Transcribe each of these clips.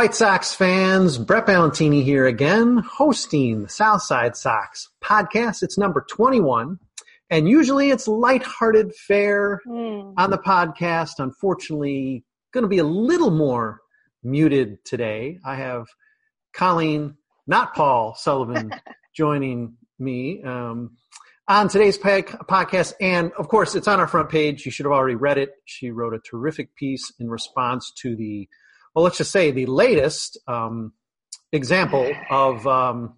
White Sox fans, Brett Ballantini here again, hosting the Southside Sox podcast. It's number 21. And usually it's lighthearted fare Hmm. on the podcast. Unfortunately, going to be a little more muted today. I have Colleen, not Paul Sullivan, joining me um, on today's podcast. And of course, it's on our front page. You should have already read it. She wrote a terrific piece in response to the, well, let's just say the latest um, example of um,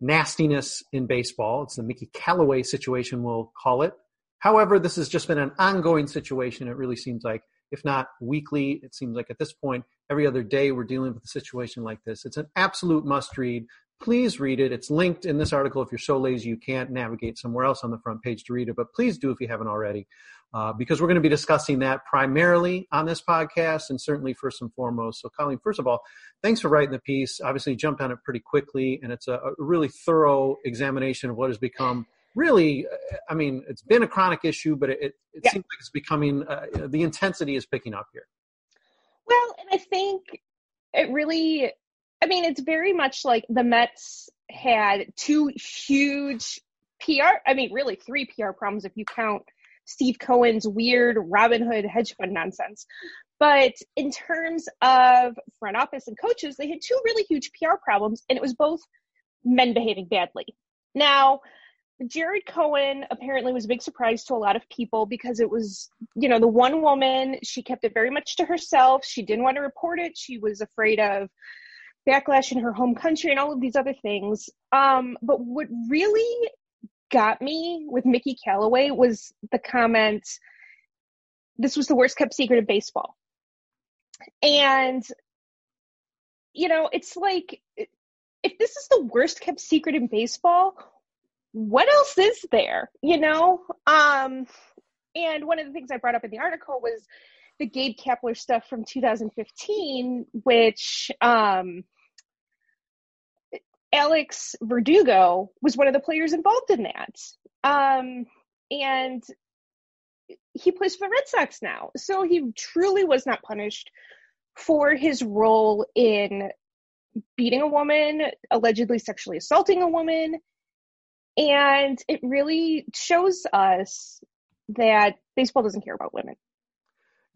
nastiness in baseball. It's the Mickey Callaway situation, we'll call it. However, this has just been an ongoing situation. It really seems like, if not weekly, it seems like at this point, every other day we're dealing with a situation like this. It's an absolute must read. Please read it. It's linked in this article if you're so lazy you can't navigate somewhere else on the front page to read it, but please do if you haven't already, uh, because we're going to be discussing that primarily on this podcast and certainly first and foremost. So, Colleen, first of all, thanks for writing the piece. Obviously, you jumped on it pretty quickly, and it's a, a really thorough examination of what has become really, I mean, it's been a chronic issue, but it, it, it Yeah. seems like it's becoming, uh, the intensity is picking up here. Well, and I think it really, I mean, it's very much like the Mets had two huge PR, I mean, really three PR problems if you count Steve Cohen's weird Robin Hood hedge fund nonsense. But in terms of front office and coaches, they had two really huge PR problems, and it was both men behaving badly. Now, Jared Cohen apparently was a big surprise to a lot of people because it was, you know, the one woman, she kept it very much to herself. She didn't want to report it. She was afraid of backlash in her home country and all of these other things. Um, but what really got me with Mickey Callaway was the comment, this was the worst kept secret of baseball. And, you know, it's like, if this is the worst kept secret in baseball, what else is there you know um and one of the things i brought up in the article was the gabe kapler stuff from 2015 which um alex verdugo was one of the players involved in that. Um and he plays for the red sox now. So he truly was not punished for his role in beating a woman allegedly sexually assaulting a woman. And it really shows us that baseball doesn't care about women.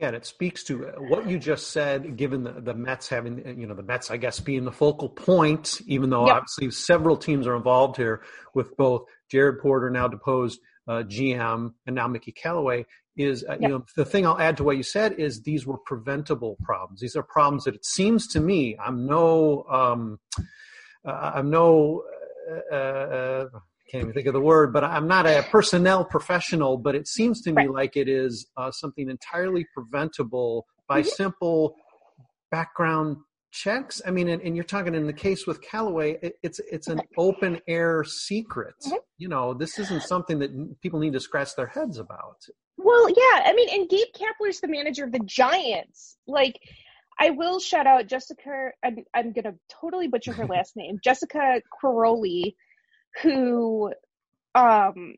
Yeah, and it speaks to uh, what you just said, given the, the Mets having, uh, you know, the Mets, I guess, being the focal point, even though Yep. obviously several teams are involved here with both Jared Porter, now deposed uh, GM, and now Mickey Callaway. Is uh, Yep. you know the thing I'll add to what you said is these were preventable problems. These are problems that it seems to me I'm no um, uh, I'm no uh, uh, can't even think of the word, but I'm not a personnel professional. But it seems to me like it is uh, something entirely preventable by simple background checks. I mean, and, and you're talking in the case with Callaway, it, it's it's an open air secret. You know, this isn't something that people need to scratch their heads about. Well, yeah, I mean, and Gabe Kapler's the manager of the Giants. Like, I will shout out Jessica. I'm, I'm gonna totally butcher her last name, Jessica Quiroli, who, um,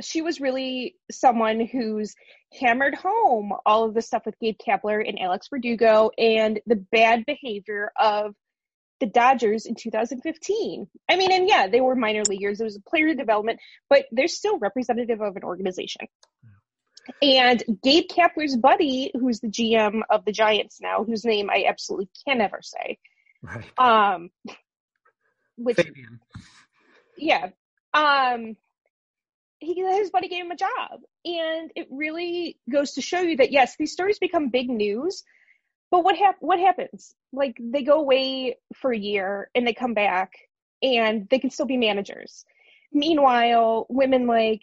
she was really someone who's hammered home all of the stuff with Gabe Kapler and Alex Verdugo and the bad behavior of the Dodgers in 2015. I mean, and yeah, they were minor leaguers. It was a player development, but they're still representative of an organization. And Gabe Kapler's buddy, who's the GM of the Giants now, whose name I absolutely can never say. Right. Um, which, Farhan. Yeah. Um, he, his buddy gave him a job. And it really goes to show you that, yes, these stories become big news, but what hap- what happens? Like they go away for a year and they come back and they can still be managers. Meanwhile, women like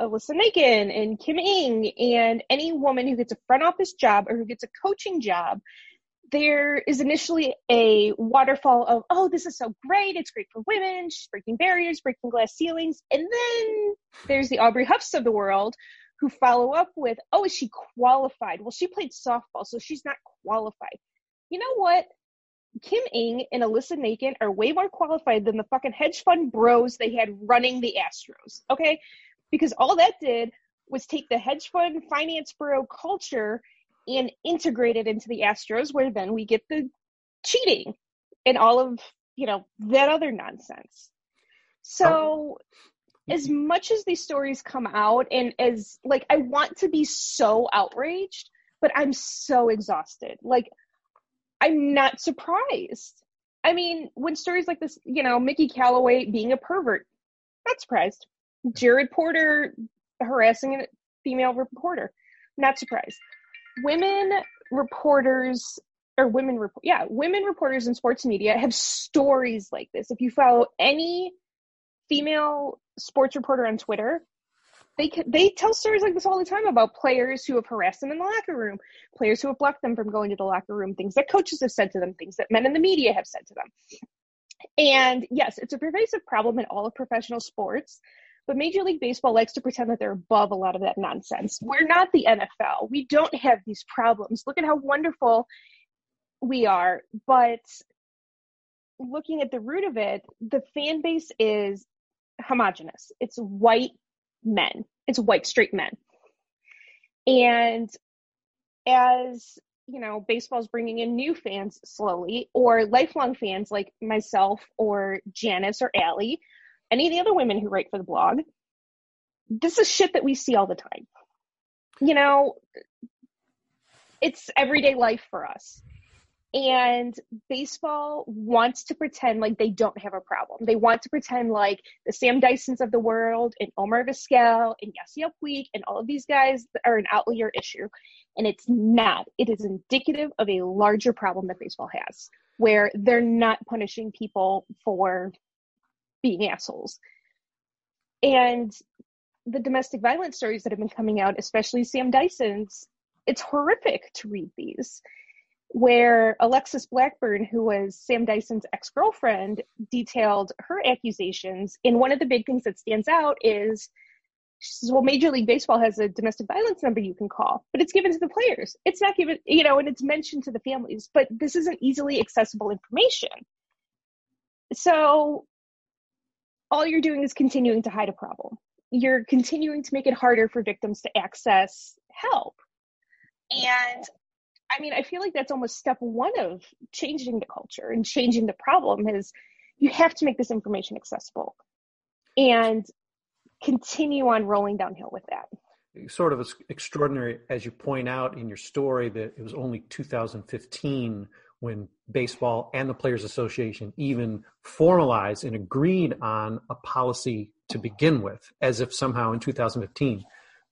Alyssa Nakken and Kim Ng and any woman who gets a front office job or who gets a coaching job, there is initially a waterfall of, oh, this is so great. It's great for women. She's breaking barriers, breaking glass ceilings. And then there's the Aubrey Huffs of the world who follow up with, oh, is she qualified? Well, she played softball, so she's not qualified. You know what? Kim Ng and Alyssa Nakken are way more qualified than the fucking hedge fund bros they had running the Astros. Okay? Because all that did was take the hedge fund finance bro culture and integrate it into the Astros, where then we get the cheating and all of, you know, that other nonsense. So oh. as much as these stories come out and as like I want to be so outraged, but I'm so exhausted. Like I'm not surprised. I mean, when stories like this, you know, Mickey Callaway being a pervert, not surprised. Jared Porter harassing a female reporter, not surprised. Women reporters or women report, yeah, women reporters in sports media have stories like this. If you follow any female sports reporter on Twitter, they they tell stories like this all the time about players who have harassed them in the locker room, players who have blocked them from going to the locker room, things that coaches have said to them, things that men in the media have said to them. And yes, it's a pervasive problem in all of professional sports, but Major League Baseball likes to pretend that they're above a lot of that nonsense. We're not the NFL. We don't have these problems. Look at how wonderful we are, but looking at the root of it, the fan base is homogenous. It's white men. It's white straight men. And as you know, baseball's bringing in new fans slowly, or lifelong fans like myself or Janice or Allie, any of the other women who write for the blog. This is shit that we see all the time. You know, it's everyday life for us. And baseball wants to pretend like they don't have a problem. They want to pretend like the Sam Dysons of the world and Omar Vizquel and Yasiel Puig and all of these guys are an outlier issue. And it's not. It is indicative of a larger problem that baseball has, where they're not punishing people for being assholes. And the domestic violence stories that have been coming out, especially Sam Dyson's, it's horrific to read these where Alexis Blackburn, who was Sam Dyson's ex girlfriend, detailed her accusations. And one of the big things that stands out is she says, well, Major League Baseball has a domestic violence number you can call, but it's given to the players. It's not given, you know, and it's mentioned to the families, but this isn't easily accessible information. So all you're doing is continuing to hide a problem. You're continuing to make it harder for victims to access help. And I mean, I feel like that's almost step one of changing the culture and changing the problem is you have to make this information accessible and continue on rolling downhill with that. Sort of extraordinary, as you point out in your story, that it was only 2015 when baseball and the Players Association even formalized and agreed on a policy to begin with, as if somehow in 2015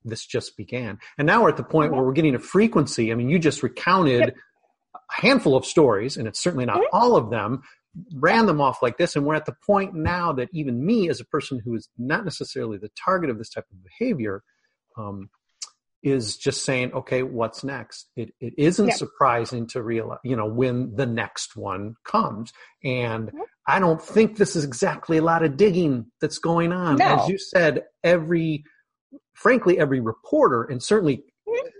this just began. And now we're at the point where we're getting a frequency. I mean, you just recounted yep. a handful of stories, and it's certainly not mm-hmm. all of them, ran them off like this. And we're at the point now that even me, as a person who is not necessarily the target of this type of behavior, um, is just saying, okay, what's next? It, it isn't surprising to realize, you know, when the next one comes. And mm-hmm. I don't think this is exactly a lot of digging that's going on. No. As you said, every frankly, every reporter, and certainly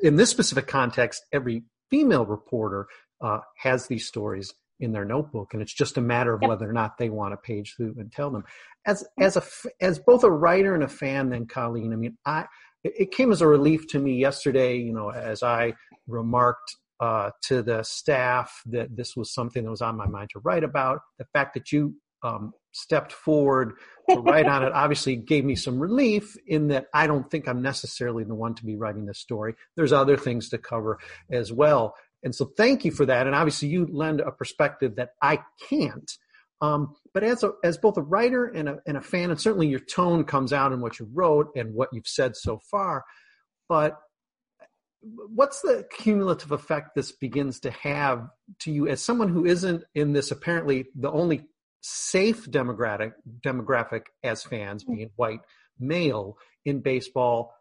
in this specific context, every female reporter uh, has these stories in their notebook, and it's just a matter of yep. whether or not they want to page through and tell them. As as a as both a writer and a fan, then Colleen, I mean, I it came as a relief to me yesterday. You know, as I remarked uh, to the staff that this was something that was on my mind to write about. The fact that you um, stepped forward to write on it obviously gave me some relief in that I don't think I'm necessarily the one to be writing this story. There's other things to cover as well. And so thank you for that. And obviously you lend a perspective that I can't. Um, but as a, as both a writer and a, and a fan, and certainly your tone comes out in what you wrote and what you've said so far. But what's the cumulative effect this begins to have to you as someone who isn't in this apparently the only safe demographic demographic as fans hmm. being white male in baseball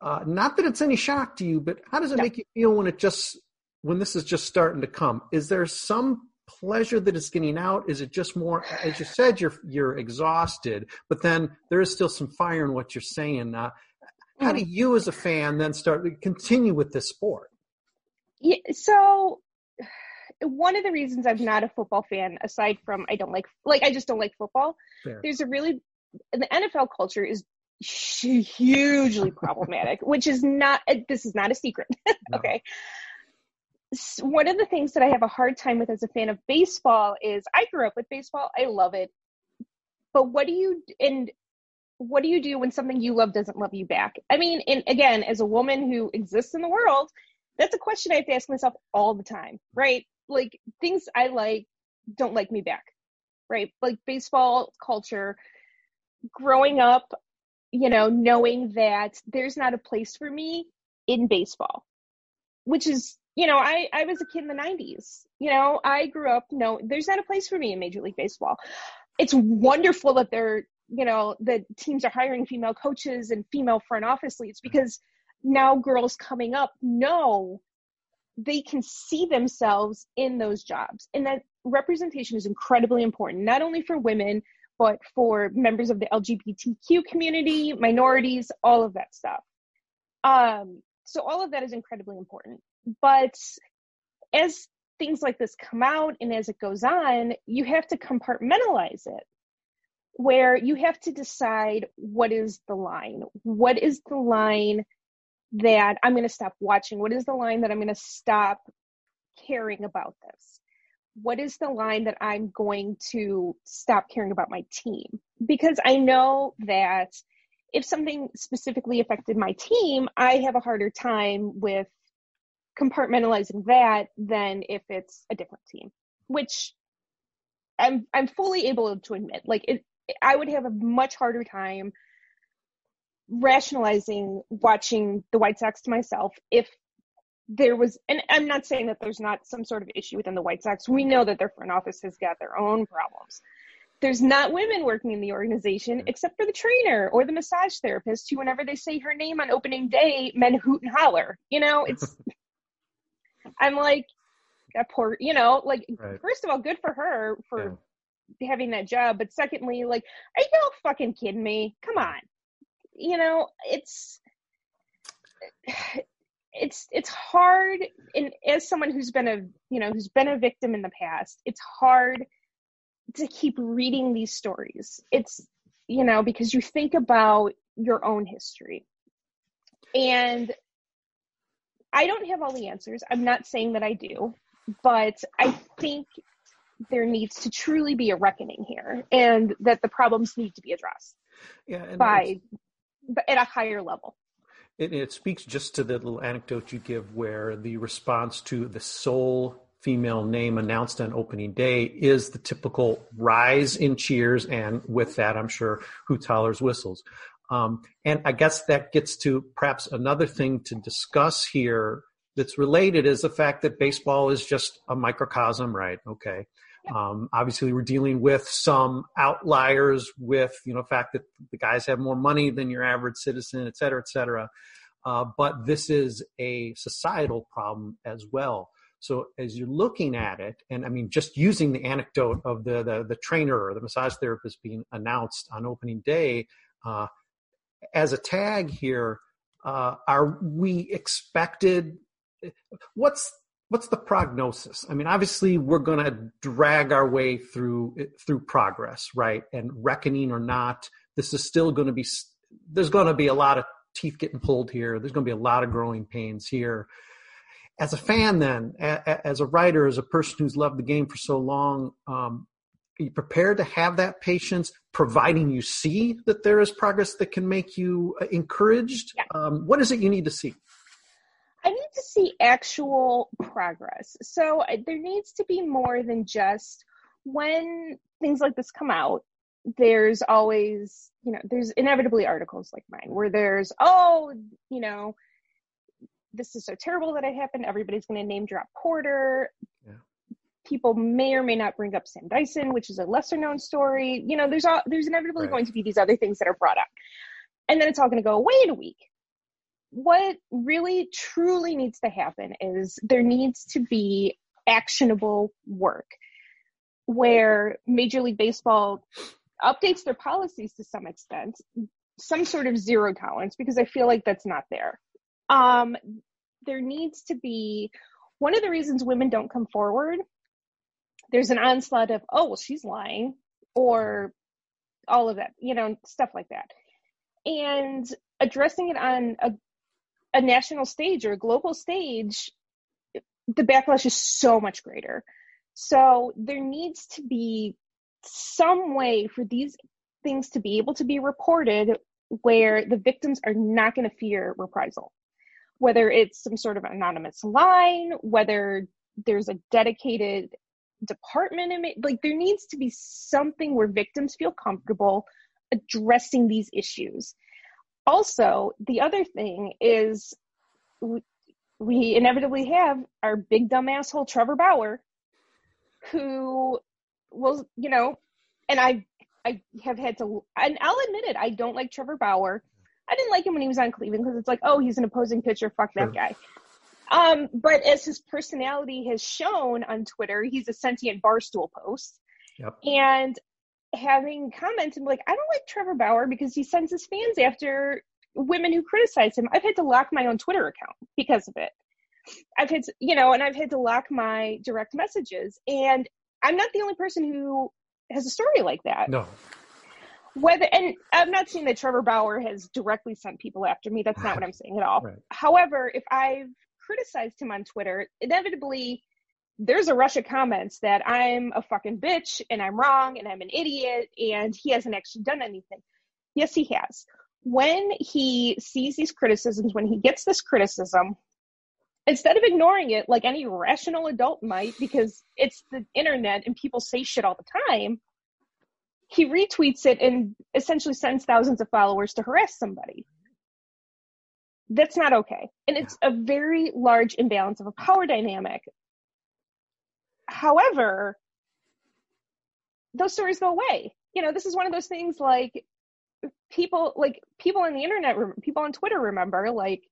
uh, not that it's any shock to you but how does it make you feel when it just when this is just starting to come is there some pleasure that it's getting out is it just more as you said you're you're exhausted but then there is still some fire in what you're saying uh, how do you as a fan then start continue with this sport yeah, so one of the reasons I'm not a football fan, aside from I don't like like I just don't like football. Fair. There's a really the NFL culture is hugely problematic, which is not this is not a secret. Okay. One of the things that I have a hard time with as a fan of baseball is I grew up with baseball. I love it. But what do you and what do you do when something you love doesn't love you back? I mean, and again, as a woman who exists in the world, that's a question I have to ask myself all the time, right? like things I like don't like me back, right? Like baseball culture, growing up, you know, knowing that there's not a place for me in baseball, which is, you know, I, I was a kid in the 90s. You know, I grew up, no, there's not a place for me in Major League Baseball. It's wonderful that they're, you know, the teams are hiring female coaches and female front office leads because now girls coming up know they can see themselves in those jobs. And that representation is incredibly important, not only for women, but for members of the LGBTQ community, minorities, all of that stuff. Um, so all of that is incredibly important. But as things like this come out and as it goes on, you have to compartmentalize it where you have to decide what is the line. What is the line that I'm going to stop watching? What is the line that I'm going to stop caring about this? What is the line that I'm going to stop caring about my team? Because I know that if something specifically affected my team, I have a harder time with compartmentalizing that than if it's a different team, which I'm I'm fully able to admit. Like it, I would have a much harder time rationalizing watching the White Sox to myself if there was, and I'm not saying that there's not some sort of issue within the White Sox. We know that their front office has got their own problems. There's not women working in the organization except for the trainer or the massage therapist who, whenever they say her name on opening day, men hoot and holler. You know, it's, I'm like, that poor, you know, like, right. first of all, good for her for yeah. having that job. But secondly, like, are you all fucking kidding me? Come on you know, it's it's it's hard and as someone who's been a you know who's been a victim in the past it's hard to keep reading these stories it's you know because you think about your own history and i don't have all the answers i'm not saying that i do but i think there needs to truly be a reckoning here and that the problems need to be addressed yeah, by but at a higher level. It, it speaks just to the little anecdote you give where the response to the sole female name announced on opening day is the typical rise in cheers, and with that, I'm sure who hollers, whistles. Um, and I guess that gets to perhaps another thing to discuss here that's related is the fact that baseball is just a microcosm, right? Okay. Um, obviously, we're dealing with some outliers with you know fact that the guys have more money than your average citizen, et cetera, et cetera. Uh, but this is a societal problem as well. So as you're looking at it, and I mean, just using the anecdote of the the, the trainer or the massage therapist being announced on opening day, uh, as a tag here, uh, are we expected? What's what's the prognosis? I mean, obviously, we're going to drag our way through through progress, right? And reckoning or not, this is still going to be. There's going to be a lot of teeth getting pulled here. There's going to be a lot of growing pains here. As a fan, then, as a writer, as a person who's loved the game for so long, um, you prepared to have that patience, providing you see that there is progress that can make you uh, encouraged? Yeah. Um, what is it you need to see? I need to see actual progress. So there needs to be more than just when things like this come out, there's always, you know, there's inevitably articles like mine where there's, oh, you know, this is so terrible that it happened. Everybody's going to name drop Porter. People may or may not bring up Sam Dyson, which is a lesser known story. You know, there's all, there's inevitably right. going to be these other things that are brought up. And then it's all going to go away in a week what really truly needs to happen is there needs to be actionable work where Major League Baseball updates their policies to some extent, some sort of zero tolerance, because I feel like that's not there. Um, there needs to be one of the reasons women don't come forward. There's an onslaught of, oh, well, she's lying, or all of that, you know, stuff like that. And addressing it on a a national stage or a global stage, the backlash is so much greater. So there needs to be some way for these things to be able to be reported where the victims are not going to fear reprisal. Whether it's some sort of anonymous line, whether there's a dedicated department like there needs to be something where victims feel comfortable addressing these issues also, the other thing is we, we inevitably have our big dumb asshole Trevor Bauer, who will, you know, and I I have had to, and I'll admit it, I don't like Trevor Bauer. I didn't like him when he was on Cleveland because it's like, oh, he's an opposing pitcher, fuck that guy. Um, but as his personality has shown on Twitter, he's a sentient barstool post. Yep. And having comments and like, I don't like Trevor Bauer because he sends his fans after women who criticize him. I've had to lock my own Twitter account because of it. I've had to, you know, and I've had to lock my direct messages. And I'm not the only person who has a story like that. No. Whether and I'm not saying that Trevor Bauer has directly sent people after me. That's not what I'm saying at all. Right. However, if I've criticized him on Twitter, inevitably there's a rush of comments that I'm a fucking bitch and I'm wrong and I'm an idiot and he hasn't actually done anything. Yes, he has. When he sees these criticisms, when he gets this criticism, instead of ignoring it like any rational adult might, because it's the internet and people say shit all the time, he retweets it and essentially sends thousands of followers to harass somebody. That's not okay. And it's a very large imbalance of a power dynamic However, those stories go away. You know, this is one of those things like people like people on the internet people on twitter remember like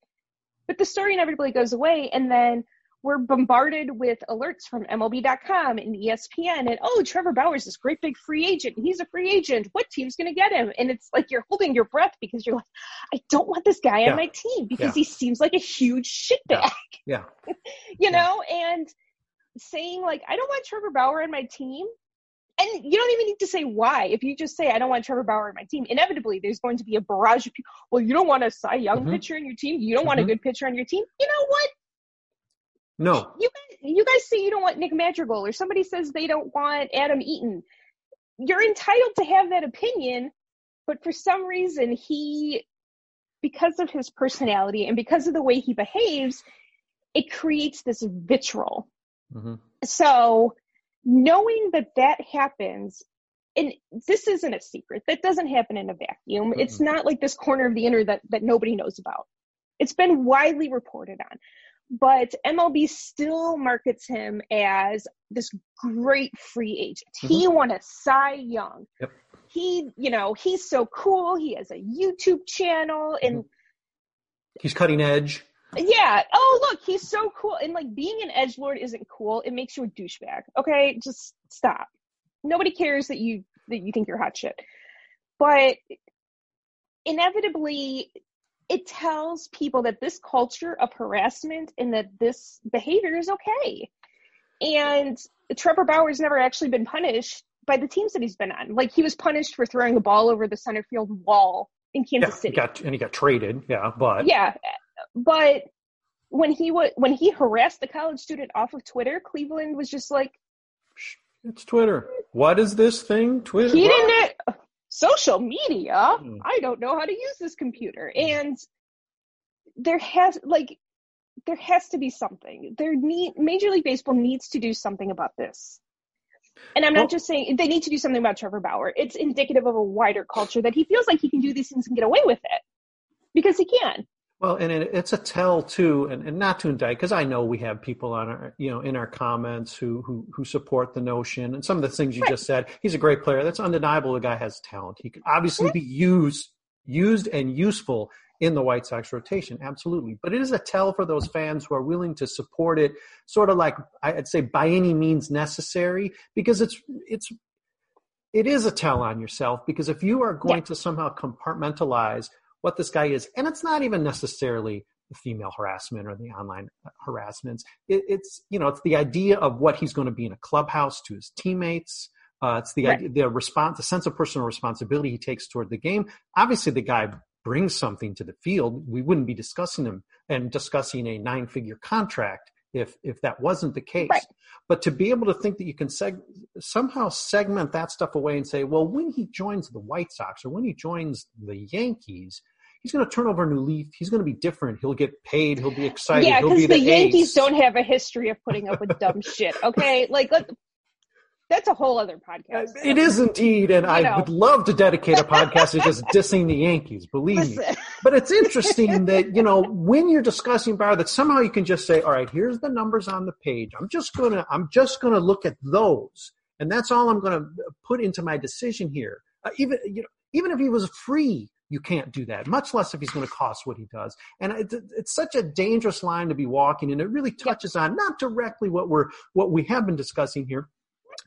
but the story inevitably goes away and then we're bombarded with alerts from mlb.com and espn and oh trevor bauer's this great big free agent he's a free agent what team's going to get him and it's like you're holding your breath because you're like i don't want this guy yeah. on my team because yeah. he seems like a huge shitbag yeah, yeah. you know and saying like I don't want Trevor Bauer on my team, and you don't even need to say why. If you just say I don't want Trevor Bauer on my team, inevitably there's going to be a barrage of people. Well, you don't want a Cy Young mm-hmm. pitcher on your team. You don't mm-hmm. want a mm-hmm. good pitcher on your team. You know what? No. You guys, you guys say you don't want Nick Madrigal, or somebody says they don't want Adam Eaton. You're entitled to have that opinion, but for some reason he, because of his personality and because of the way he behaves, it creates this vitriol Mm-hmm. So knowing that that happens, and this isn't a secret, that doesn't happen in a vacuum. Mm-hmm. It's not like this corner of the internet that, that nobody knows about. It's been widely reported on. But MLB still markets him as this great free agent. Mm-hmm. He won a Cy Young. Yep. He, you know, he's so cool. He has a YouTube channel and Mm-hmm. he's cutting edge. Yeah. Oh, look, he's so cool. And like being an edge lord isn't cool. It makes you a douchebag. Okay, just stop. Nobody cares that you that you think you're hot shit. But inevitably, it tells people that this culture of harassment and that this behavior is okay. And Trevor Bauer's never actually been punished by the teams that he's been on. Like he was punished for throwing a ball over the center field wall in Kansas yeah, City. He got, and he got traded. Yeah, but yeah, but when he was when he harassed the college student off of Twitter, Cleveland was just like, "It's Twitter. What is this thing? Twitter? He didn't. Social media. Hmm. I don't know how to use this computer." And there has like there has to be something. There need Major League Baseball needs to do something about this. And I'm not well, just saying they need to do something about Trevor Bauer. It's indicative of a wider culture that he feels like he can do these things and get away with it because he can. Well, and it, it's a tell too, and, and not to indict, because I know we have people on our, you know, in our comments who who who support the notion, and some of the things you right. just said. He's a great player. That's undeniable. The guy has talent. He can obviously right. be used, used and useful in the White Sox rotation, absolutely. But it is a tell for those fans who are willing to support it, sort of like I'd say by any means necessary, because it's it's it is a tell on yourself. Because if you are going yeah. to somehow compartmentalize what this guy is, and it's not even necessarily the female harassment or the online harassments. It, it's you know it's the idea of what he's going to be in a clubhouse to his teammates. Uh, it's the right. idea, the response, the sense of personal responsibility he takes toward the game. Obviously, the guy brings something to the field. We wouldn't be discussing him and discussing a nine-figure contract if if that wasn't the case. Right. But to be able to think that you can seg- somehow segment that stuff away and say, well, when he joins the White Sox or when he joins the Yankees, he's going to turn over a new leaf. He's going to be different. He'll get paid. He'll be excited. Yeah, because be the, the Yankees ace. don't have a history of putting up with dumb shit. Okay, like let, that's a whole other podcast. It is indeed, and You I know. would love to dedicate a podcast to just dissing the Yankees. Believe me. But it's interesting that you know when you're discussing Bauer, that somehow you can just say, "All right, here's the numbers on the page. I'm just gonna, I'm just gonna look at those, and that's all I'm gonna put into my decision here." Uh, even you know, even if he was free, you can't do that. Much less if he's going to cost what he does. And it, it's such a dangerous line to be walking, and it really touches on not directly what we're what we have been discussing here,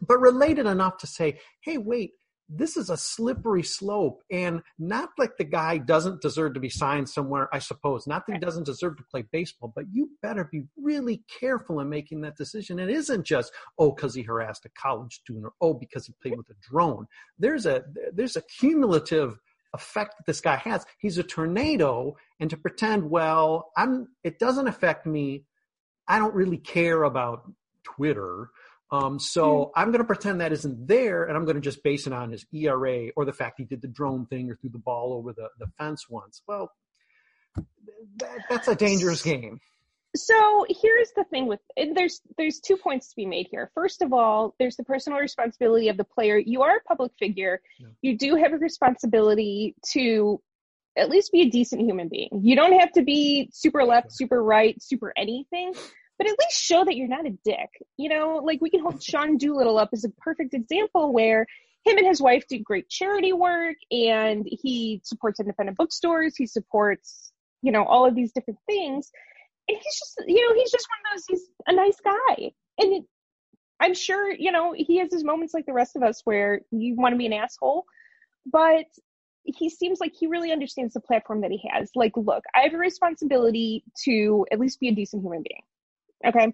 but related enough to say, hey, wait, this is a slippery slope, and not like the guy doesn't deserve to be signed somewhere, I suppose. Not that he doesn't deserve to play baseball, but you better be really careful in making that decision. It isn't just, oh, because he harassed a college student, or oh, because he played with a drone. There's a there's a cumulative effect that this guy has. He's a tornado, and to pretend, well, I'm it doesn't affect me. I don't really care about Twitter. Um, so I'm going to pretend that isn't there, and I'm going to just base it on his ERA or the fact he did the drone thing or threw the ball over the, the fence once. Well, that, that's a dangerous game. So here's the thing with and there's there's two points to be made here. First of all, there's the personal responsibility of the player. You are a public figure. Yeah. You do have a responsibility to at least be a decent human being. You don't have to be super left, super right, super anything, but at least show that you're not a dick. You know, like we can hold Sean Doolittle up as a perfect example where him and his wife do great charity work and he supports independent bookstores, he supports, you know, all of these different things. And he's just, you know, he's just one of those, he's a nice guy. And it, I'm sure, you know, he has his moments like the rest of us where you want to be an asshole, but he seems like he really understands the platform that he has. Like, look, I have a responsibility to at least be a decent human being. Okay.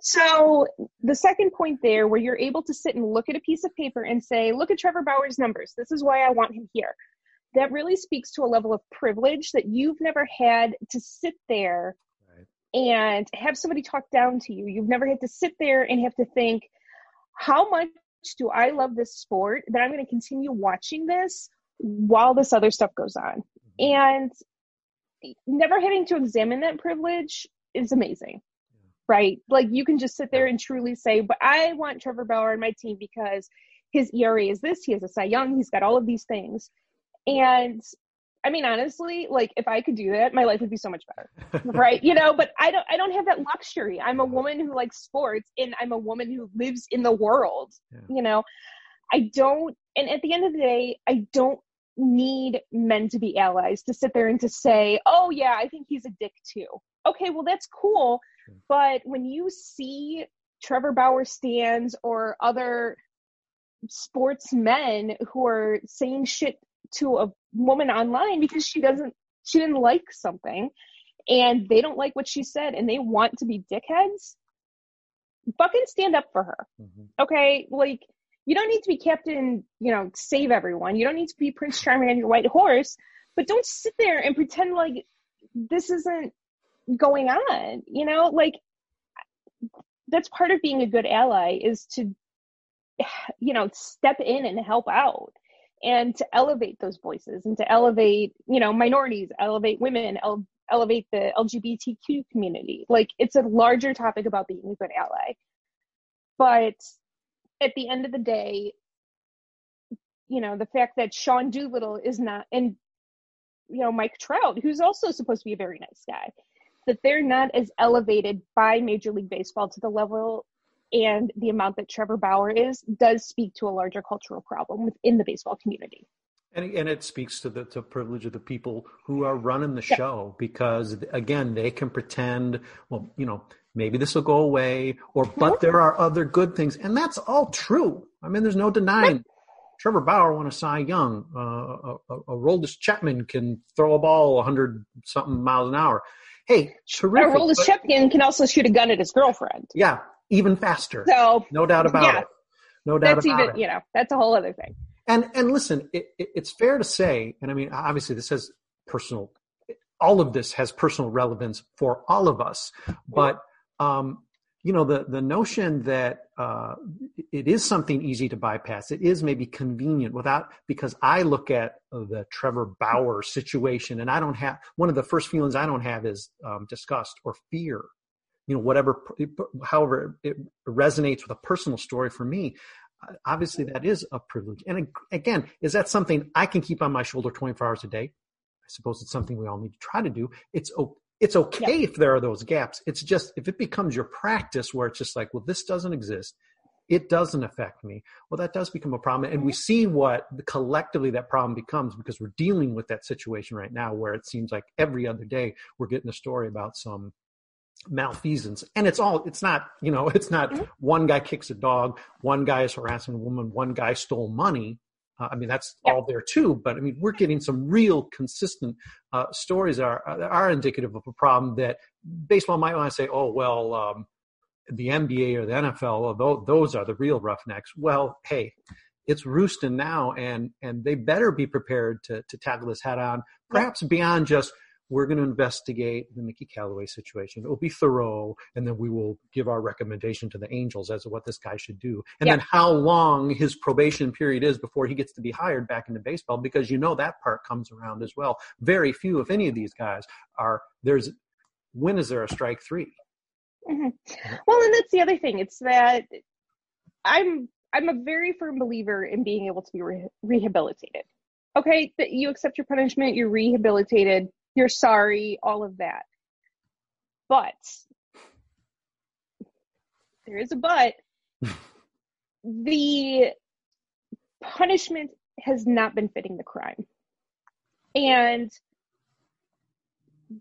So the second point there, where you're able to sit and look at a piece of paper and say, look at Trevor Bauer's numbers. This is why I want him here. That really speaks to a level of privilege that you've never had to sit there and have somebody talk down to you. You've never had to sit there and have to think, how much do I love this sport that I'm going to continue watching this while this other stuff goes on? Mm-hmm. And never having to examine that privilege is amazing. Right? Like you can just sit there and truly say, but I want Trevor Bauer on my team because his ERA is this, he has a Cy Young, he's got all of these things. And I mean, honestly, like if I could do that, my life would be so much better, right? You know, but I don't. I don't have that luxury. I'm a woman who likes sports, and I'm a woman who lives in the world. Yeah. You know, I don't. And at the end of the day, I don't need men to be allies to sit there and to say, "Oh yeah, I think he's a dick too." Okay, well that's cool, but when you see Trevor Bauer stands or other sportsmen who are saying shit to a woman online because she doesn't she didn't like something and they don't like what she said and they want to be dickheads fucking stand up for her. Mm-hmm. okay? Like you don't need to be captain you know save everyone. You don't need to be prince charming on your white horse but don't sit there and pretend like this isn't going on you know? Like that's part of being a good ally is to you know step in and help out and to elevate those voices and to elevate you know minorities elevate women ele- elevate the lgbtq community. Like it's a larger topic about being a good ally. But at the end of the day you know the fact that sean doolittle is not and you know mike trout who's also supposed to be a very nice guy that they're not as elevated by major league baseball to the level and the amount that Trevor Bauer is does speak to a larger cultural problem within the baseball community. And, and it speaks to the to privilege of the people who are running the show because again they can pretend well you know maybe this will go away or but there are other good things and that's all true. I mean there's no denying. Trevor Bauer won a Cy Young. Uh, a, a, Aroldis Chapman can throw a ball 100 something miles an hour. Hey, terrific. Aroldis Chapman can also shoot a gun at his girlfriend. Yeah, even faster. So no doubt about yeah, it. No doubt that's about even, it. You know, that's a whole other thing. And and listen, it, it, it's fair to say, and I mean, obviously, this has personal. All of this has personal relevance for all of us, but um, you know, the the notion that uh, it is something easy to bypass, it is maybe convenient without because I look at the Trevor Bauer situation, and I don't have one of the first feelings I don't have is um, disgust or fear. You know whatever however it resonates with a personal story for me obviously that is a privilege. And again is that something i can keep on my shoulder 24 hours a day? I suppose it's something we all need to try to do. It's it's okay yeah. if there are those gaps it's just if it becomes your practice where it's just like well this doesn't exist it doesn't affect me well that does become a problem and we see what collectively that problem becomes because we're dealing with that situation right now where it seems like every other day we're getting a story about some malfeasance and it's all it's not you know it's not mm-hmm. one guy kicks a dog one guy is harassing a woman one guy stole money uh, i mean that's yeah. all there too but i mean we're getting some real consistent uh, stories that are are indicative of a problem that baseball might want to say oh well um, the nba or the nfl although those are the real roughnecks well hey it's roosting now and and they better be prepared to to tackle this head on perhaps beyond just we're going to investigate the Mickey Callaway situation. It will be thorough, and then we will give our recommendation to the Angels as to what this guy should do, and then how long his probation period is before he gets to be hired back into baseball, because you know that part comes around as well. Very few, if any of these guys, are there's when is there a strike 3 mm-hmm. Well, and that's the other thing. It's that I'm I'm a very firm believer in being able to be re- rehabilitated. Okay, that you accept your punishment, you're rehabilitated you're sorry, all of that. But there is a but. the punishment has not been fitting the crime. And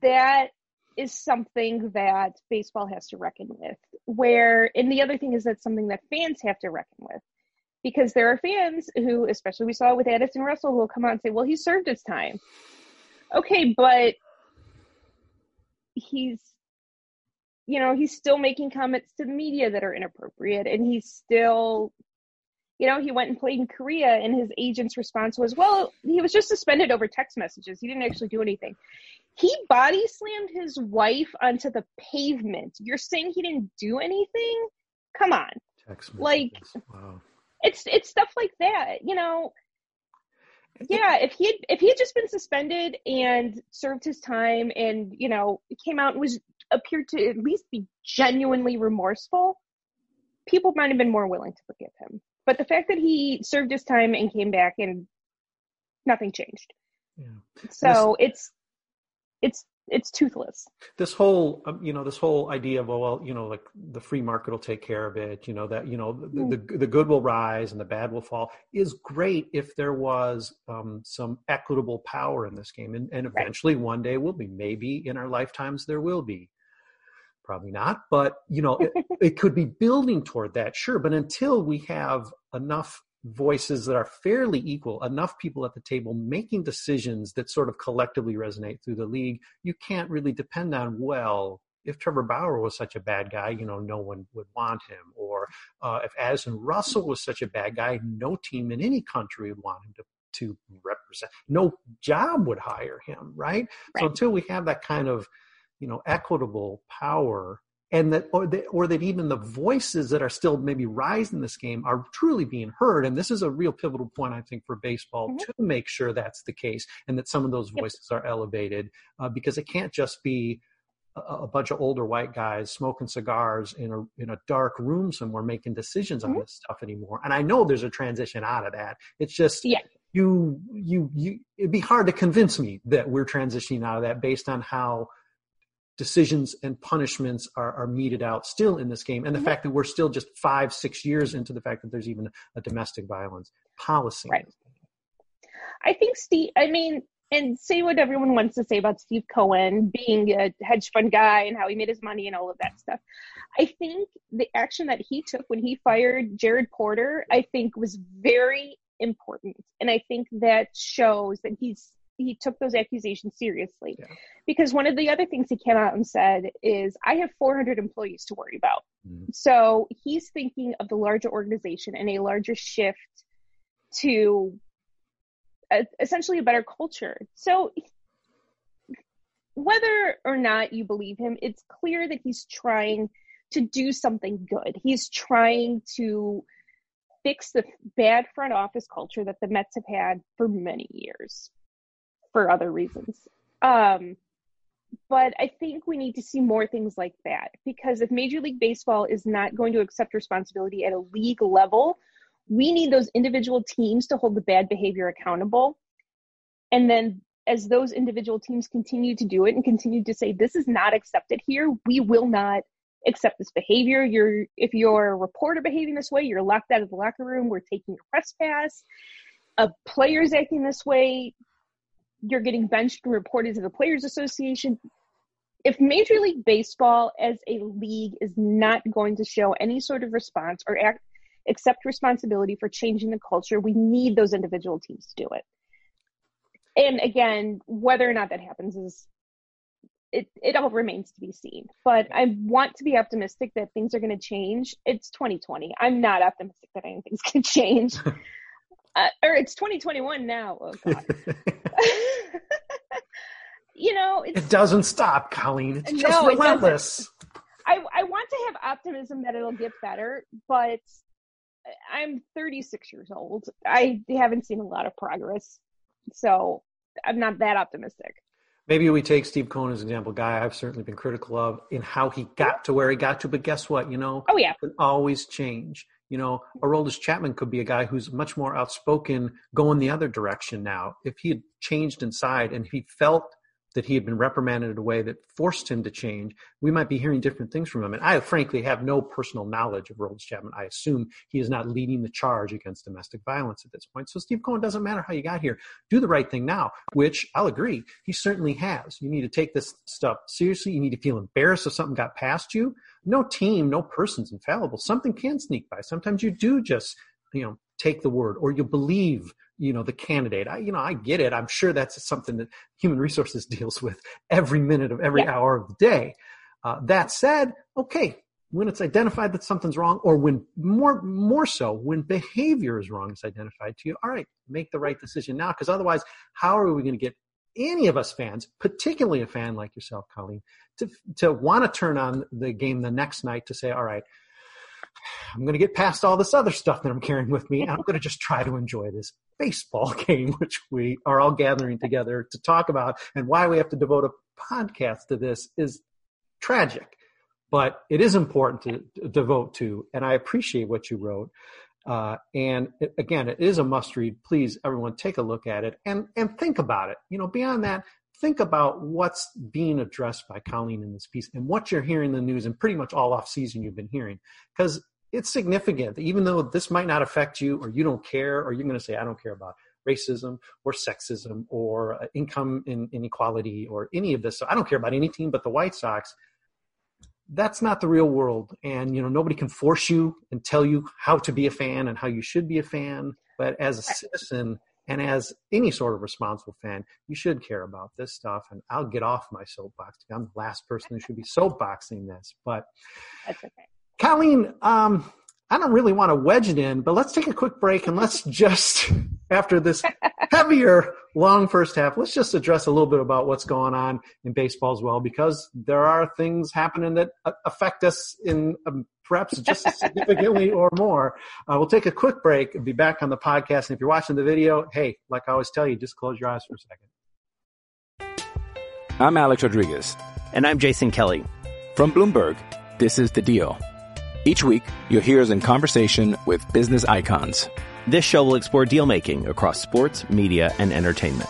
that is something that baseball has to reckon with. Where, and the other thing is that something that fans have to reckon with. Because there are fans who, especially we saw with Addison Russell, who will come out and say, well, he served his time okay, but he's you know, he's still making comments to the media that are inappropriate and he's still you know, he went and played in Korea and his agent's response was, "Well, he was just suspended over text messages. He didn't actually do anything." He body slammed his wife onto the pavement. You're saying he didn't do anything? Come on. like wow. It's it's stuff like that. You know, yeah if he had if he had just been suspended and served his time and you know came out and was appeared to at least be genuinely remorseful, people might have been more willing to forgive him. But the fact that he served his time and came back and nothing changed. Yeah. So this, it's it's it's toothless. This whole, um, you know, this whole idea of, well, you know, like the free market will take care of it, you know, that, you know, the, mm. the, the, good will rise and the bad will fall is great if there was um, some equitable power in this game. And, and eventually right. one day will be, maybe in our lifetimes there will be. Probably not, but you know, it, it could be building toward that, sure. But until we have enough voices that are fairly equal, enough people at the table making decisions that sort of collectively resonate through the league, you can't really depend on, well, if Trevor Bauer was such a bad guy, you know, no one would want him. Or uh, if Addison Russell was such a bad guy, no team in any country would want him to to represent. No job would hire him, right? right? So until we have that kind of, you know, equitable power and that or that or that even the voices that are still maybe rising in this game are truly being heard and this is a real pivotal point i think for baseball mm-hmm. to make sure that's the case and that some of those voices yep. are elevated uh, because it can't just be a, a, bunch of older white guys smoking cigars in a in a dark room somewhere making decisions mm-hmm. on this stuff anymore and i know there's a transition out of that it's just yeah. you you you it'd be hard to convince me that we're transitioning out of that based on how decisions and punishments are, are meted out still in this game. And the mm-hmm. fact that we're still just five six years into the fact that there's even a domestic violence policy. Right. I think steve i mean and say what everyone wants to say about steve cohen being a hedge fund guy and how he made his money and all of that stuff. I think the action that he took when he fired jared porter i think was very important. And i think that shows that he's he took those accusations seriously. Yeah. Because one of the other things he came out and said is, I have 400 employees to worry about. Mm-hmm. So he's thinking of the larger organization and a larger shift to a, essentially a better culture. So whether or not you believe him, it's clear that he's trying to do something good. He's trying to fix the bad front office culture that the Mets have had for many years for other reasons. Um, but I think we need to see more things like that because if Major League Baseball is not going to accept responsibility at a league level, we need those individual teams to hold the bad behavior accountable. And then as those individual teams continue to do it and continue to say this is not accepted here, we will not accept this behavior. You're if you're a reporter behaving this way, you're locked out of the locker room. We're taking your press pass. A player's acting this way, you're getting benched and reported to the Players Association. If Major League Baseball as a league is not going to show any sort of response or act, accept responsibility for changing the culture, we need those individual teams to do it. And again, whether or not that happens is it, it all remains to be seen. But I want to be optimistic that things are going to change. It's 2020. I'm not optimistic that anything's going to change. uh, or it's 2021 now. Oh God. you know, it doesn't stop, Colleen. It's just no, relentless. It I I want to have optimism that it'll get better, but I'm 36 years old. I haven't seen a lot of progress, so I'm not that optimistic. Maybe we take Steve Cohen as an example, guy I've certainly been critical of in how he got to where he got to. But guess what? You know, oh yeah, can always change. You know, Aroldis Chapman could be a guy who's much more outspoken, going the other direction now. If he had changed inside and he felt that he had been reprimanded in a way that forced him to change, we might be hearing different things from him. And I frankly have no personal knowledge of Aroldis Chapman. I assume he is not leading the charge against domestic violence at this point. So Steve Cohen doesn't matter how you got here. Do the right thing now, which I'll agree, he certainly has. You need to take this stuff seriously. You need to feel embarrassed if something got past you. No team, no person's infallible. Something can sneak by. Sometimes you do just, you know, take the word or you believe you know the candidate. I you know i get it. I'm sure that's something that human resources deals with every minute of every yeah. hour of the day. Uh, that said okay when it's identified that something's wrong or when more more so when behavior is wrong is identified to you all right make the right decision now. Because otherwise how are we going to get any of us fans particularly a fan like yourself colleen to to want to turn on the game the next night to say all right I'm going to get past all this other stuff that I'm carrying with me, and I'm going to just try to enjoy this baseball game, which we are all gathering together to talk about. And why we have to devote a podcast to this is tragic, but it is important to, to vote to. And I appreciate what you wrote. Uh, and it, again, it is a must read. Please, everyone, take a look at it and, and think about it. You know, beyond that, think about what's being addressed by Colleen in this piece and what you're hearing in the news and pretty much all off season you've been hearing. Because it's significant, even though this might not affect you or you don't care, or you're going to say, I don't care about racism or sexism or uh, income inequality or any of this. So I don't care about any team but the White Sox that's not the real world and you know nobody can force you and tell you how to be a fan and how you should be a fan but as a citizen and as any sort of responsible fan you should care about this stuff and i'll get off my soapbox i'm the last person who should be soapboxing this. But that's okay. Colleen um, i don't really want to wedge it in but let's take a quick break and let's just after this heavier long first half, let's just address a little bit about what's going on in baseball as well, because there are things happening that affect us in um, perhaps just as significantly or more. Uh, we'll take a quick break and be back on the podcast. And if you're watching the video, hey, like I always tell you, just close your eyes for a second. I'm Alex Rodriguez. And I'm Jason Kelly. From Bloomberg, this is The Deal. Each week, you'll hear us in conversation with business icons. This show will explore deal making across sports, media, and entertainment.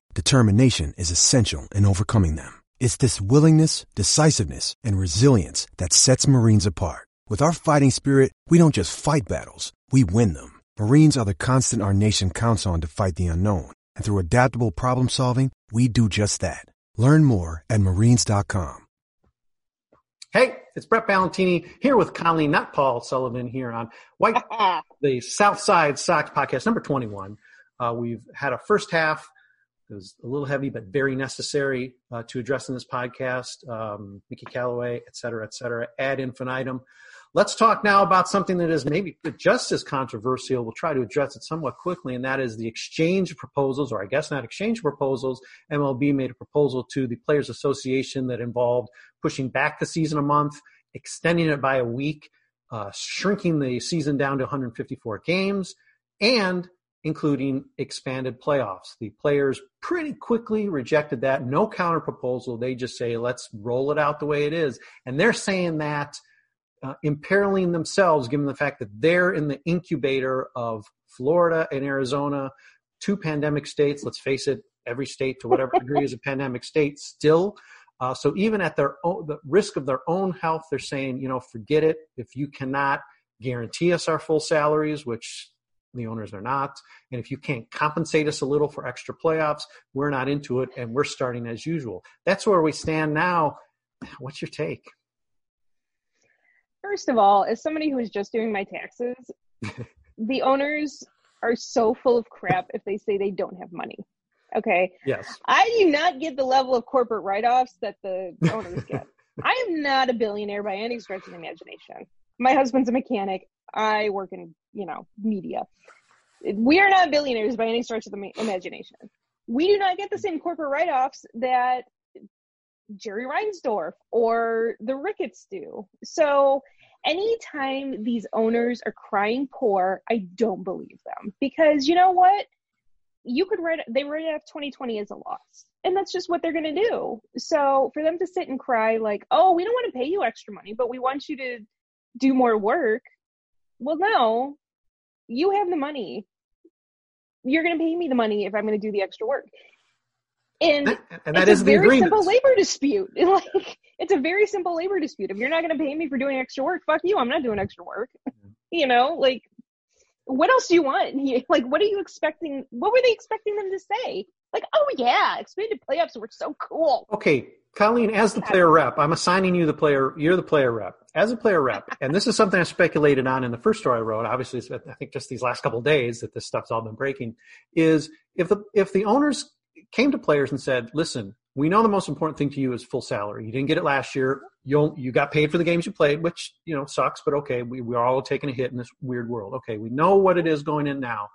determination is essential in overcoming them. It's this willingness, decisiveness, and resilience that sets Marines apart. With our fighting spirit, we don't just fight battles, we win them. Marines are the constant our nation counts on to fight the unknown. And through adaptable problem solving, we do just that. Learn more at marines.com. Hey, it's Brett Ballantini here with Colleen, not Paul Sullivan, here on White, the South Side Sox podcast, number 21. Uh, we've had a first half. It was a little heavy, but very necessary uh, to address in this podcast. Um, Mickey Callaway, et cetera, et cetera, ad infinitum. Let's talk now about something that is maybe just as controversial. We'll try to address it somewhat quickly, and that is the exchange proposals, or I guess not exchange proposals. MLB made a proposal to the Players Association that involved pushing back the season a month, extending it by a week, uh, shrinking the season down to 154 games, and including expanded playoffs. The players pretty quickly rejected that. No counter proposal. They just say, let's roll it out the way it is. And they're saying that uh, imperiling themselves, given the fact that they're in the incubator of Florida and Arizona, two pandemic states. Let's face it, every state to whatever degree is a pandemic state still. Uh, so even at their own, the risk of their own health, they're saying, you know, forget it. If you cannot guarantee us our full salaries, which the owners are not. And if you can't compensate us a little for extra playoffs, we're not into it and we're starting as usual. That's where we stand now. What's your take? First of all, as somebody who is just doing my taxes, the owners are so full of crap if they say they don't have money. Okay. Yes. I do not get the level of corporate write offs that the owners get. I am not a billionaire by any stretch of the imagination. My husband's a mechanic. I work in, you know, media. We are not billionaires by any stretch of the imagination. We do not get the same corporate write-offs that Jerry Reinsdorf or the Ricketts do. So anytime these owners are crying poor, I don't believe them because you know what? You could write they write off 2020 as a loss. And that's just what they're going to do. So for them to sit and cry like, "Oh, we don't want to pay you extra money, but we want you to do more work." Well, no, you have the money. You're going to pay me the money if I'm going to do the extra work. And, and that it's is a very agreement. simple labor dispute. like it's a very simple labor dispute. If you're not going to pay me for doing extra work, fuck you. I'm not doing extra work. you know, like what else do you want? Like what are you expecting? What were they expecting them to say? Like, oh yeah, expanded playoffs were so cool. Okay, Colleen, as the player rep, I'm assigning you the player. You're the player rep. As a player rep, and this is something I speculated on in the first story I wrote. Obviously, I think just these last couple of days that this stuff's all been breaking. Is if the if the owners came to players and said, "Listen, we know the most important thing to you is full salary. You didn't get it last year. You you got paid for the games you played, which you know sucks, but okay, we we're all taking a hit in this weird world. Okay, we know what it is going in now.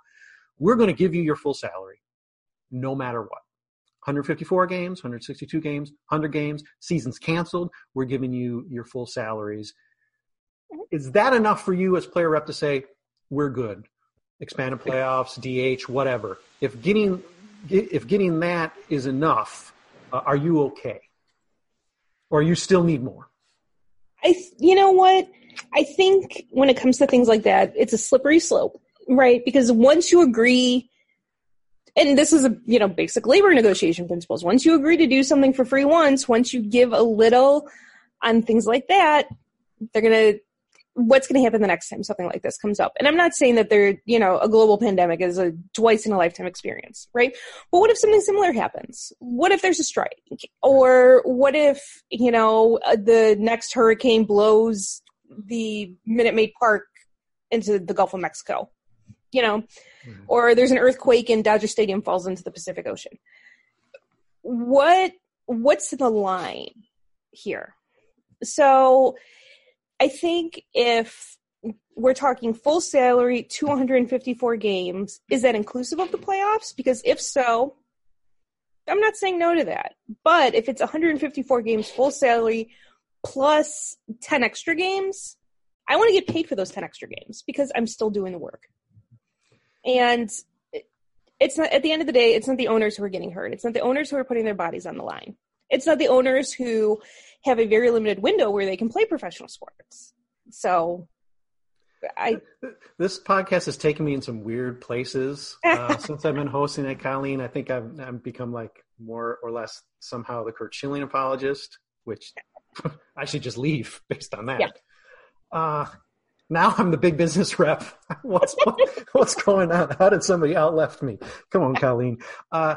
We're going to give you your full salary, no matter what. 154 games, 162 games, 100 games, seasons canceled. We're giving you your full salaries. Is that enough for you as player rep to say we're good? Expanded playoffs, DH, whatever. If getting if getting that is enough uh, are you okay? Or you still need more? I, you know what? I think when it comes to things like that, it's a slippery slope, right? Because once you agree, and this is a, you know, basic labor negotiation principles. Once you agree to do something for free once, once you give a little on things like that, they're going to what's going to happen the next time something like this comes up. And I'm not saying that they're you know, a global pandemic is a twice in a lifetime experience, right? But what if something similar happens? What if there's a strike? Or what if, you know, uh, the next hurricane blows the Minute Maid Park into the Gulf of Mexico? You know, mm-hmm. or there's an earthquake and Dodger Stadium falls into the Pacific Ocean. What what's the line here? So I think if we're talking full salary, 254 games, is that inclusive of the playoffs? Because if so, I'm not saying no to that. But if it's 154 games full salary plus 10 extra games, I want to get paid for those 10 extra games because I'm still doing the work. And it's not at the end of the day, it's not the owners who are getting hurt. It's not the owners who are putting their bodies on the line. It's not the owners who have a very limited window where they can play professional sports. So I this podcast has taken me in some weird places uh, since I've been hosting it, Colleen. I think I've, I've become like more or less somehow the Curt Schilling apologist, which I should just leave based on that. Yeah. Uh, now I'm the big business rep. what's what, what's going on? How did somebody outleft me? Come on, Colleen. Uh,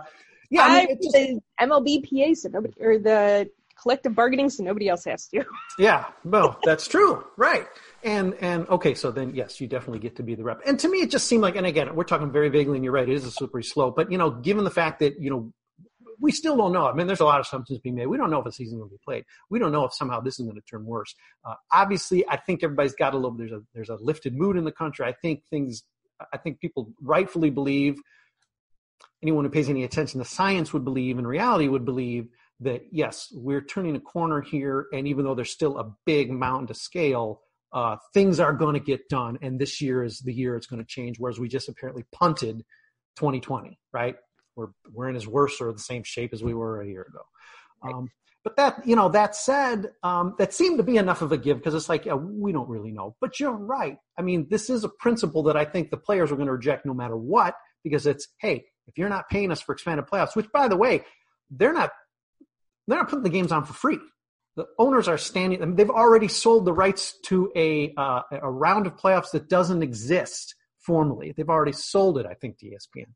yeah, I mean, just, the MLBPA so nobody or the collective bargaining so nobody else has to. yeah, well, that's true, right? And and okay, so then yes, you definitely get to be the rep. And to me, it just seemed like, and again, we're talking very vaguely, and you're right, it is a slippery slope. But you know, given the fact that you know we still don't know. I mean, there's a lot of assumptions being made. We don't know if a season's going to be played. We don't know if somehow this is going to turn worse. Uh, obviously, I think everybody's got a little. There's a there's a lifted mood in the country. I think things. I think people rightfully believe. Anyone who pays any attention to science would believe, and reality would believe that yes, we're turning a corner here, and even though there's still a big mountain to scale, uh, things are going to get done, and this year is the year it's going to change. Whereas we just apparently punted 2020, right? We're we're in as worse or the same shape as we were a year ago. Um, but that you know that said, um, that seemed to be enough of a give because it's like yeah, we don't really know. But you're right. I mean, this is a principle that I think the players are going to reject no matter what because it's hey, if you're not paying us for expanded playoffs, which by the way, they're not they're not putting the games on for free. The owners are standing. I mean, they've already sold the rights to a uh, a round of playoffs that doesn't exist formally. They've already sold it, I think, to ESPN.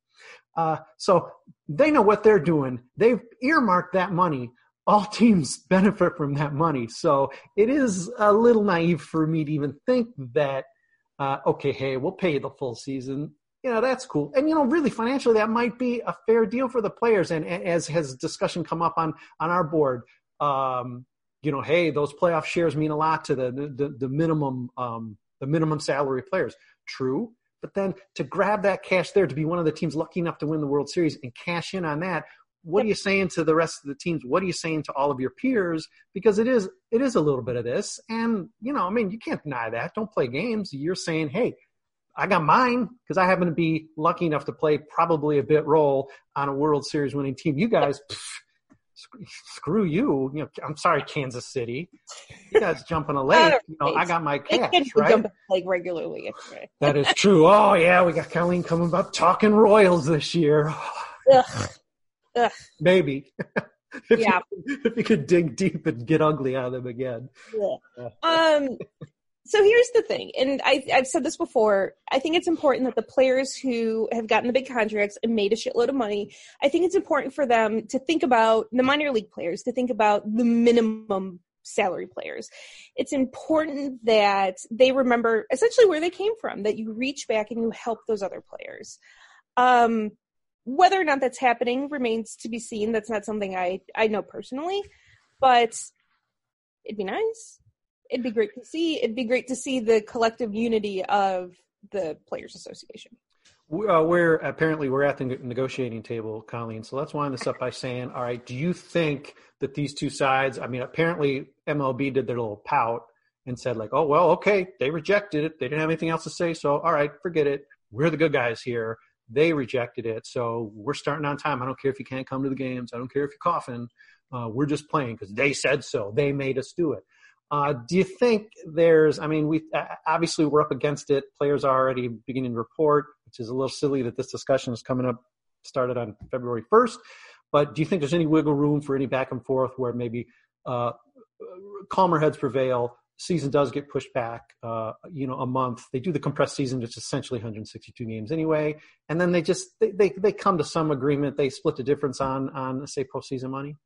Uh, so they know what they're doing. They've earmarked that money. All teams benefit from that money. So it is a little naive for me to even think that, uh, okay, hey, we'll pay you the full season you know that's cool and you know really financially that might be a fair deal for the players and, and as has discussion come up on on our board um, you know hey those playoff shares mean a lot to the the, the minimum um, the minimum salary players true but then to grab that cash there to be one of the teams lucky enough to win the world series and cash in on that what are you saying to the rest of the teams? What are you saying to all of your peers? Because it is it is a little bit of this. And you know i mean you can't deny that. Don't play games. You're saying hey I got mine because I happen to be lucky enough to play probably a bit role on a World Series winning team. You guys, pff, screw you. You know, I'm sorry, Kansas City. You guys jump in a lake. You know, I got my cash, right? Jump lake regularly. that is true. Oh yeah, we got Colleen coming up talking Royals this year. Ugh. Ugh. Maybe. if yeah. You, if you could dig deep and get ugly out of them again. Yeah. Um so here's the thing, and I, have said this before. I think it's important that the players who have gotten the big contracts and made a shitload of money, I think it's important for them to think about the minor league players, to think about the minimum salary players. It's important that they remember essentially where they came from, that you reach back and you help those other players. Um, whether or not that's happening remains to be seen. That's not something I I know personally, but it'd be nice. It'd be great to see. It'd be great to see the collective unity of the players association. Uh, we're apparently we're at the negotiating table, Colleen. So let's wind this up by saying, all right, do you think that these two sides? I mean, apparently MLB did their little pout and said like, oh well, okay, they rejected it. They didn't have anything else to say, so all right, forget it. We're the good guys here. They rejected it, so we're starting on time. I don't care if you can't come to the games. I don't care if you're coughing. Uh, we're just playing because they said so. They made us do it. Uh, do you think there's? I mean, we obviously we're up against it. Players are already beginning to report, which is a little silly that this discussion is coming up. Started on February 1st, but do you think there's any wiggle room for any back and forth where maybe uh, calmer heads prevail? Season does get pushed back, uh, you know, a month. They do the compressed season, which is essentially 162 games anyway, and then they just they, they they come to some agreement. They split the difference on on say postseason money.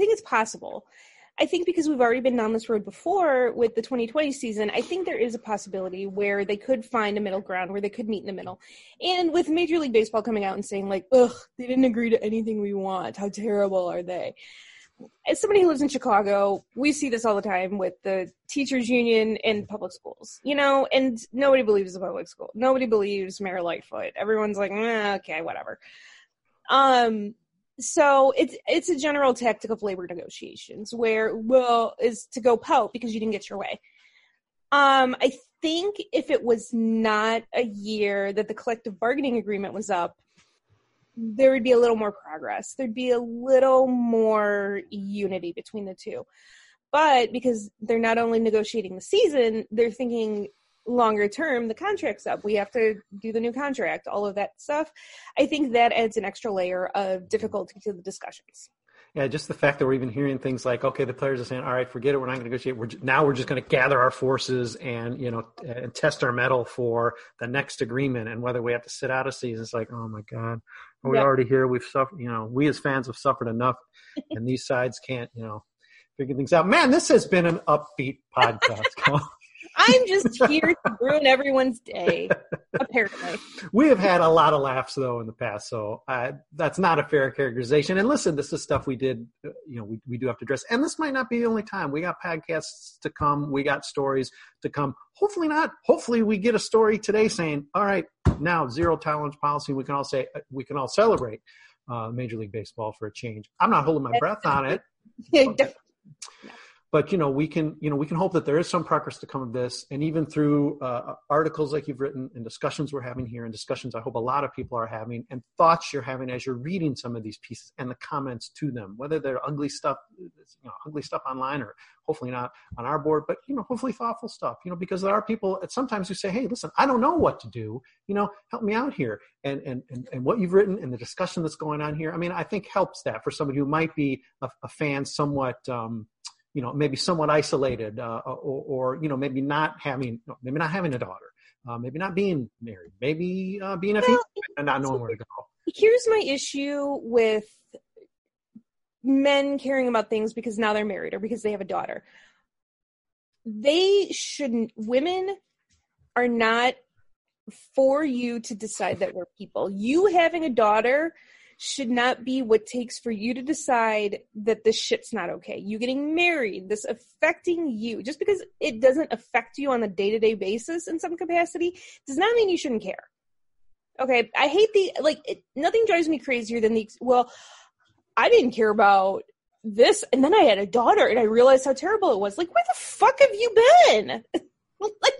Think it's possible. I think because we've already been down this road before with the 2020 season, I think there is a possibility where they could find a middle ground, where they could meet in the middle. And with Major League Baseball coming out and saying, like, ugh, they didn't agree to anything we want. How terrible are they? As somebody who lives in Chicago, we see this all the time with the teachers union in public schools, you know, and nobody believes the public school. Nobody believes Mayor Lightfoot. Everyone's like, eh, okay, whatever. Um, so it's it's a general tactic of labor negotiations where well is to go pout because you didn't get your way. Um, I think if it was not a year that the collective bargaining agreement was up, there would be a little more progress. There'd be a little more unity between the two. But because they're not only negotiating the season, they're thinking longer term the contract's up. We have to do the new contract all of that stuff. I think that adds an extra layer of difficulty to the discussions. Yeah just the fact that we're even hearing things like okay the players are saying all right forget it. We're not going to negotiate. We're now we're just going to gather our forces and you know and test our mettle for the next agreement and whether we have to sit out a season. It's like oh my god. Are we yeah. already here. We've suffered you know we as fans have suffered enough and these sides can't you know figure things out. Man this has been an upbeat podcast I'm just here to ruin everyone's day. Apparently, we have had a lot of laughs though in the past, so uh, that's not a fair characterization. And listen, this is stuff we did. You know, we we do have to address, and this might not be the only time. We got podcasts to come. We got stories to come. Hopefully not. Hopefully we get a story today saying, "All right, now zero tolerance policy." We can all say uh, we can all celebrate uh, Major League Baseball for a change. I'm not holding my breath on it. but you know we can you know we can hope that there is some progress to come of this. And even through uh, articles like you've written and discussions we're having here and discussions i hope a lot of people are having and thoughts you're having as you're reading some of these pieces and the comments to them whether they're ugly stuff you know ugly stuff online or hopefully not on our board but you know hopefully thoughtful stuff you know because there are people at sometimes who say hey listen i don't know what to do. You know help me out here. And and and, and what you've written and the discussion that's going on here i mean i think helps that for somebody who might be a, a fan somewhat um, you know maybe somewhat isolated uh, or, or, you know maybe not having maybe not having a daughter uh, maybe not being married maybe uh, being a female and not knowing where to go. here's my issue with men caring about things because now they're married or because they have a daughter. They shouldn't women are not for you to decide that we're people. You having a daughter should not be what takes for you to decide that this shit's not okay. You getting married, this affecting you, just because it doesn't affect you on a day to day basis in some capacity, does not mean you shouldn't care. Okay, I hate the like. It, nothing drives me crazier than the well. I didn't care about this, and then I had a daughter, and I realized how terrible it was. Like, where the fuck have you been? like, like?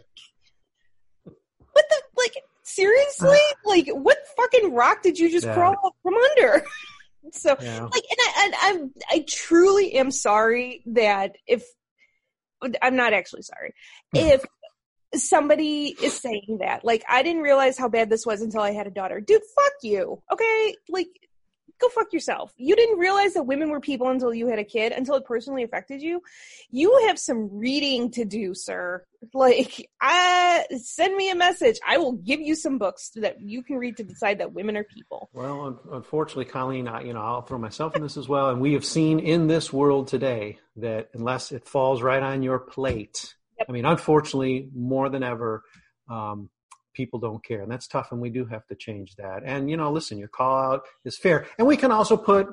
Seriously? Uh, like, what fucking rock did you just yeah. crawl from under? so, yeah. like, and I, and I'm, I truly am sorry that if I'm not actually sorry hmm. if somebody is saying that. Like, I didn't realize how bad this was until I had a daughter. Dude, fuck you. Okay, like go fuck yourself. You didn't realize that women were people until you had a kid, until it personally affected you. You have some reading to do, sir. Like, I send me a message. I will give you some books that you can read to decide that women are people. Well, unfortunately, Colleen, I, you know, I'll throw myself in this as well. And we have seen in this world today that unless it falls right on your plate, yep. I mean, unfortunately, more than ever, um, people don't care, and that's tough. And we do have to change that. And you know, listen, your call out is fair, and we can also put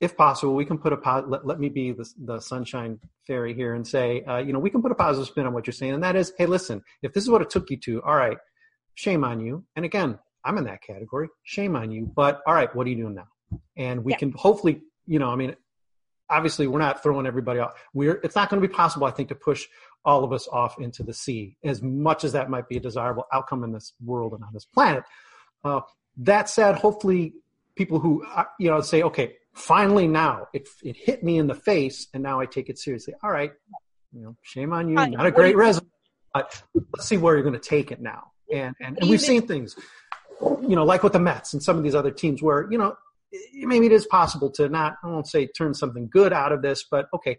if possible, we can put a let, let me be the, the sunshine fairy here and say, uh, you know, we can put a positive spin on what you're saying, and that is, hey, listen, if this is what it took you to, all right, shame on you. And again, I'm in that category, shame on you. But all right, what are you doing now? And we yeah. can hopefully, you know, I mean, obviously, we're not throwing everybody off. We're it's not going to be possible, I think, to push all of us off into the sea, as much as that might be a desirable outcome in this world and on this planet. Uh, that said, hopefully, people who uh, you know say, okay, finally now it it hit me in the face and now I take it seriously. All right, you know, shame on you. Not a great resume, but let's see where you're going to take it now. And and, and we've seen things, you know, like with the Mets and some of these other teams where you know maybe it is possible to not I won't say turn something good out of this, but okay,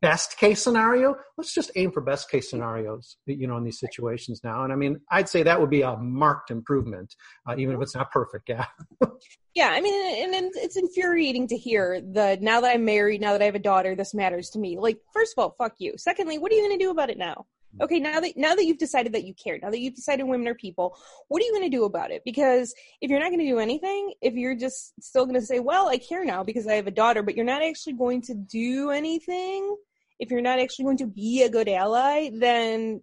best case scenario, let's just aim for best case scenarios, you know, in these situations now. And I mean, I'd say that would be a marked improvement, uh, even if it's not perfect. Yeah. yeah. I mean, and, it's infuriating to hear the now that I'm married, now that I have a daughter, this matters to me. Like, first of all, fuck you. Secondly, what are you going to do about it now? Okay now that now that you've decided that you care now that you've decided women are people what are you going to do about it? Because if you're not going to do anything if you're just still going to say well i care now because i have a daughter but you're not actually going to do anything if you're not actually going to be a good ally then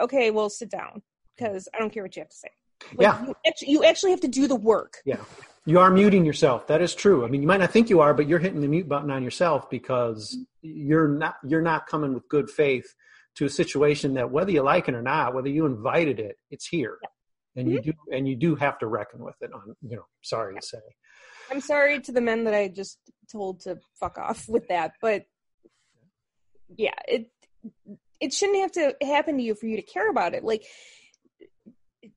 okay well sit down because i don't care what you have to say. Like, yeah. you actually, you actually have to do the work. Yeah you are muting yourself. That is true. I mean, you might not think you are, but you're hitting the mute button on yourself because you're not you're not coming with good faith to a situation that whether you like it or not, whether you invited it, it's here. And mm-hmm. you do and you do have to reckon with it on, you know, sorry to say. I'm sorry to the men that I just told to fuck off with that, but yeah, it it shouldn't have to happen to you for you to care about it. Like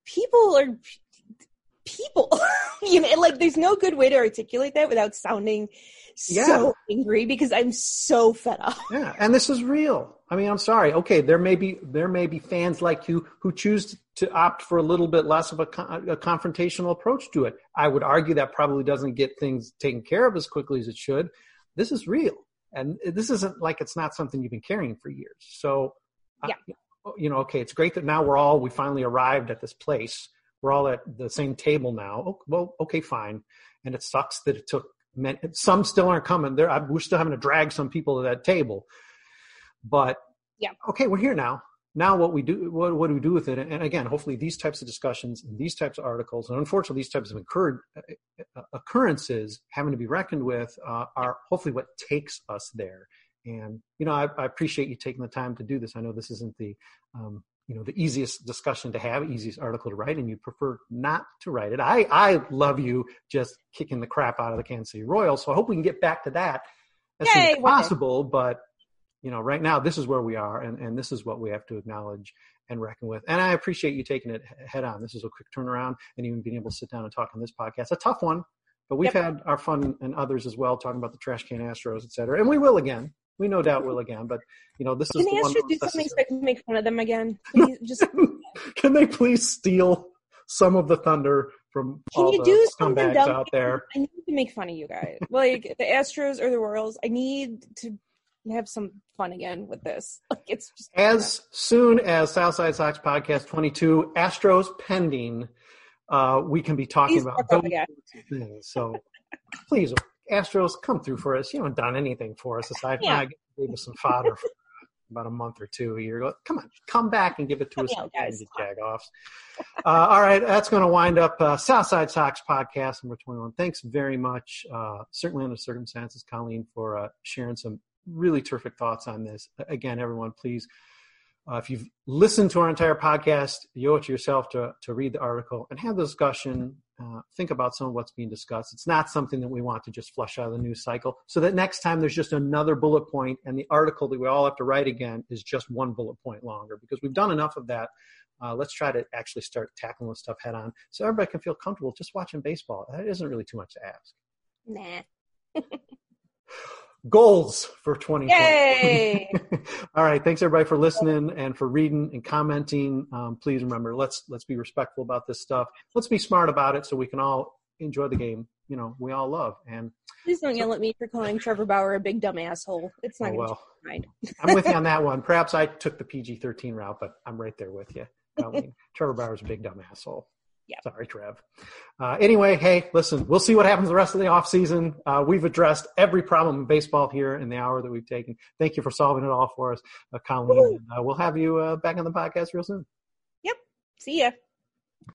people are people. you know, like there's no good way to articulate that without sounding yeah. so angry because I'm so fed up. Yeah, and this is real. I mean, I'm sorry. Okay, there may be there may be fans like you who choose to opt for a little bit less of a, a confrontational approach to it. I would argue that probably doesn't get things taken care of as quickly as it should. This is real, and this isn't like it's not something you've been carrying for years. So, uh, yeah. I, you know, okay, it's great that now we're all we finally arrived at this place we're all at the same table now. Oh, well, okay, fine. And it sucks that it took men, some still aren't coming. There, we're still having to drag some people to that table. But yeah, okay, we're here now. Now, what we do, what, what do we do with it? And again, hopefully, these types of discussions and these types of articles, and unfortunately, these types of occurred, uh, occurrences having to be reckoned with, uh, are hopefully what takes us there. And you know, I, I, appreciate you taking the time to do this. I know this isn't the um, you know the easiest discussion to have easiest article to write and you prefer not to write it. I i love you just kicking the crap out of the kansas city royals so i hope we can get back to that as Yay, soon as possible but you know right now this is where we are and, and this is what we have to acknowledge and reckon with and i appreciate you taking it head on. This is a quick turnaround and even being able to sit down and talk on this podcast. A tough one but we've yep. had our fun and others as well talking about the trash can astros et cetera and we will again we no doubt will again. But you know, this can is the, the Astros do something so I can make fun of them again? Please, just can they please steal some of the thunder from can all you the do scumbags dumb? out there? I need to make fun of you guys, like the Astros or the Royals. I need to have some fun again with this. Like it's just as soon as Southside Sox podcast twenty two Astros pending. Uh, we can be talking Please about those things. So please Astros, come through for us. You haven't done anything for us aside from yeah. gave us some fodder for about a month or two a year ago. Come on, come back and give it to us, on, guys. jag-offs. Uh, all right, that's going to wind up uh, Southside Sox podcast number 21. Thanks very much, uh, certainly under circumstances, Colleen, for uh, sharing some really terrific thoughts on this. Again, everyone, please – uh, if you've listened to our entire podcast, you owe it to yourself to, to read the article and have the discussion. Uh, think about some of what's being discussed. It's not something that we want to just flush out of the news cycle. So that next time there's just another bullet point, and the article that we all have to write again is just one bullet point longer because we've done enough of that. Uh, let's try to actually start tackling this stuff head on so everybody can feel comfortable just watching baseball. That isn't really too much to ask. Nah. goals for 2020. Yay! All right, thanks everybody for listening and for reading and commenting. Um, please remember, let's let's be respectful about this stuff. Let's be smart about it so we can all enjoy the game. You know, we all love. And please don't so, yell at me for calling Trevor Bauer a big dumb asshole. It's not oh, well. I'm with you on that one. Perhaps I took the PG-13 route, but I'm right there with you. Colleen. Trevor Bauer's a big dumb asshole. Yeah. Sorry, Trev. Uh, anyway, hey, listen, we'll see what happens the rest of the offseason. Uh, we've addressed every problem in baseball here in the hour that we've taken. Thank you for solving it all for us, uh, Colleen. And, uh, we'll have you uh, back on the podcast real soon. Yep. See ya.